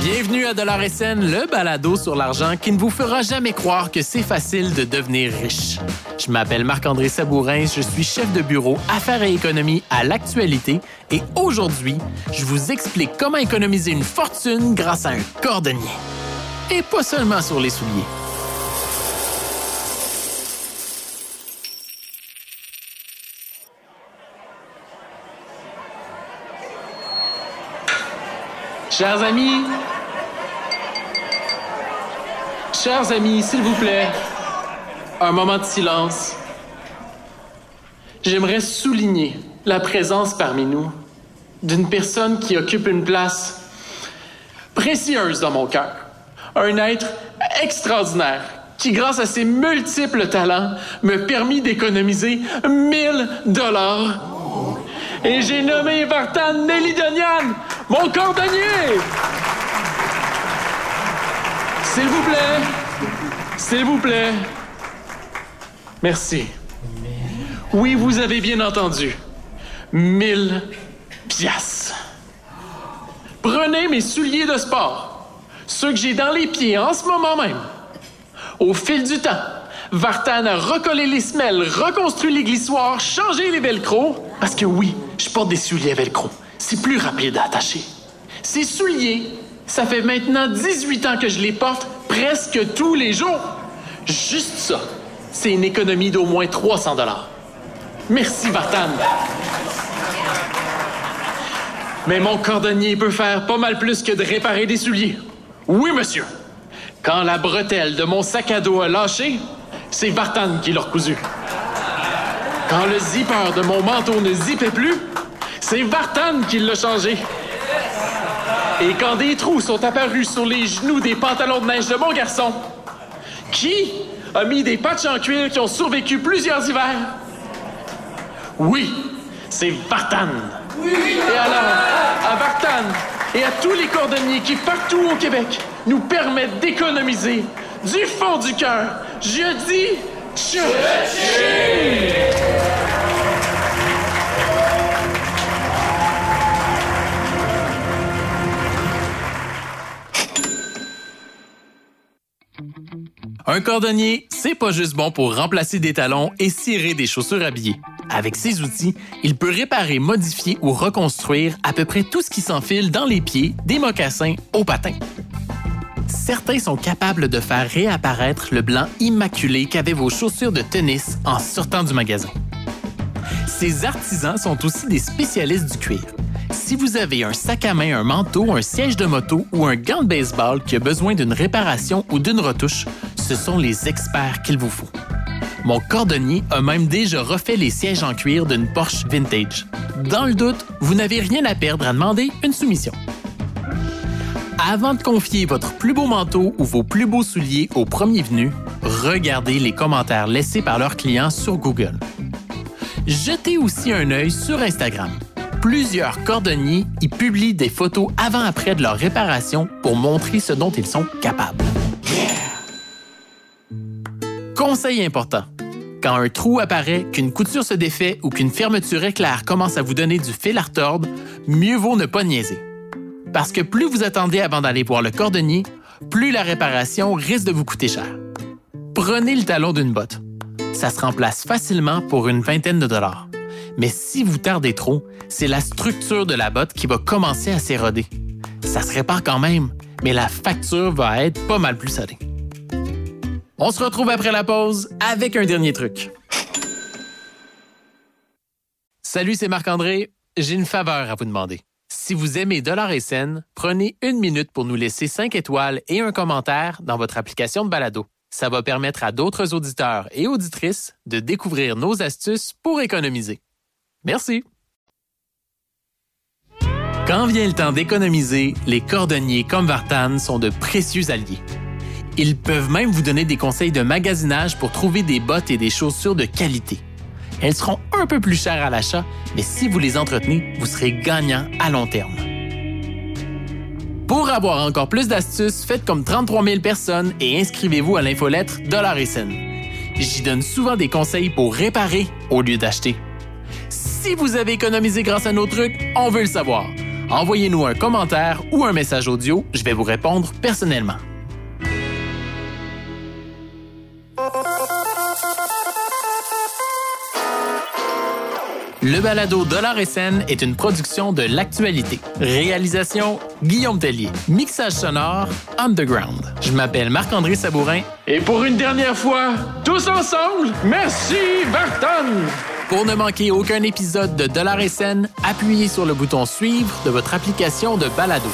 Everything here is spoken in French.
Bienvenue à Dollar SN, le balado sur l'argent qui ne vous fera jamais croire que c'est facile de devenir riche. Je m'appelle Marc-André Sabourin, je suis chef de bureau Affaires et économie à l'actualité et aujourd'hui, je vous explique comment économiser une fortune grâce à un cordonnier. Et pas seulement sur les souliers. Chers amis, chers amis, s'il vous plaît, un moment de silence. J'aimerais souligner la présence parmi nous d'une personne qui occupe une place précieuse dans mon cœur. Un être extraordinaire qui, grâce à ses multiples talents, me permis d'économiser 1000 dollars. Et j'ai nommé Vartan Nelidonian mon cordonnier! S'il vous plaît, s'il vous plaît. Merci. Oui, vous avez bien entendu. Mille piastres. Prenez mes souliers de sport, ceux que j'ai dans les pieds en ce moment même. Au fil du temps, Vartan a recollé les semelles, reconstruit les glissoires, changé les velcro. Parce que oui, je porte des souliers velcro c'est plus rapide à attacher. Ces souliers, ça fait maintenant 18 ans que je les porte presque tous les jours. Juste ça, c'est une économie d'au moins 300 dollars. Merci, Vartan. Mais mon cordonnier peut faire pas mal plus que de réparer des souliers. Oui, monsieur. Quand la bretelle de mon sac à dos a lâché, c'est Vartan qui l'a recousu. Quand le zipper de mon manteau ne zippait plus, c'est Vartan qui l'a changé. Et quand des trous sont apparus sur les genoux des pantalons de neige de mon garçon, qui a mis des patchs en cuir qui ont survécu plusieurs hivers? Oui, c'est Vartan. Et alors, à Vartan et à tous les cordonniers qui, partout au Québec, nous permettent d'économiser du fond du cœur, je dis... Un cordonnier, c'est pas juste bon pour remplacer des talons et cirer des chaussures habillées. Avec ses outils, il peut réparer, modifier ou reconstruire à peu près tout ce qui s'enfile dans les pieds, des mocassins aux patins. Certains sont capables de faire réapparaître le blanc immaculé qu'avaient vos chaussures de tennis en sortant du magasin. Ces artisans sont aussi des spécialistes du cuir. Si vous avez un sac à main, un manteau, un siège de moto ou un gant de baseball qui a besoin d'une réparation ou d'une retouche, ce sont les experts qu'il vous faut. Mon cordonnier a même déjà refait les sièges en cuir d'une Porsche vintage. Dans le doute, vous n'avez rien à perdre à demander une soumission. Avant de confier votre plus beau manteau ou vos plus beaux souliers au premier venu, regardez les commentaires laissés par leurs clients sur Google. Jetez aussi un œil sur Instagram. Plusieurs cordonniers y publient des photos avant-après de leur réparation pour montrer ce dont ils sont capables. Conseil important. Quand un trou apparaît, qu'une couture se défait ou qu'une fermeture éclair commence à vous donner du fil à retordre, mieux vaut ne pas niaiser. Parce que plus vous attendez avant d'aller voir le cordonnier, plus la réparation risque de vous coûter cher. Prenez le talon d'une botte. Ça se remplace facilement pour une vingtaine de dollars. Mais si vous tardez trop, c'est la structure de la botte qui va commencer à s'éroder. Ça se répare quand même, mais la facture va être pas mal plus salée. On se retrouve après la pause avec un dernier truc. Salut, c'est Marc-André. J'ai une faveur à vous demander. Si vous aimez Dollar et Scène, prenez une minute pour nous laisser 5 étoiles et un commentaire dans votre application de balado. Ça va permettre à d'autres auditeurs et auditrices de découvrir nos astuces pour économiser. Merci. Quand vient le temps d'économiser, les cordonniers comme Vartan sont de précieux alliés. Ils peuvent même vous donner des conseils de magasinage pour trouver des bottes et des chaussures de qualité. Elles seront un peu plus chères à l'achat, mais si vous les entretenez, vous serez gagnant à long terme. Pour avoir encore plus d'astuces, faites comme 33 000 personnes et inscrivez-vous à l'infolettre Dollar et J'y donne souvent des conseils pour réparer au lieu d'acheter. Si vous avez économisé grâce à nos trucs, on veut le savoir. Envoyez-nous un commentaire ou un message audio, je vais vous répondre personnellement. Le balado Dollar et scène est une production de l'actualité. Réalisation Guillaume Tellier. Mixage sonore Underground. Je m'appelle Marc-André Sabourin. Et pour une dernière fois, tous ensemble, merci Barton! Pour ne manquer aucun épisode de Dollar et scène, appuyez sur le bouton suivre de votre application de balado.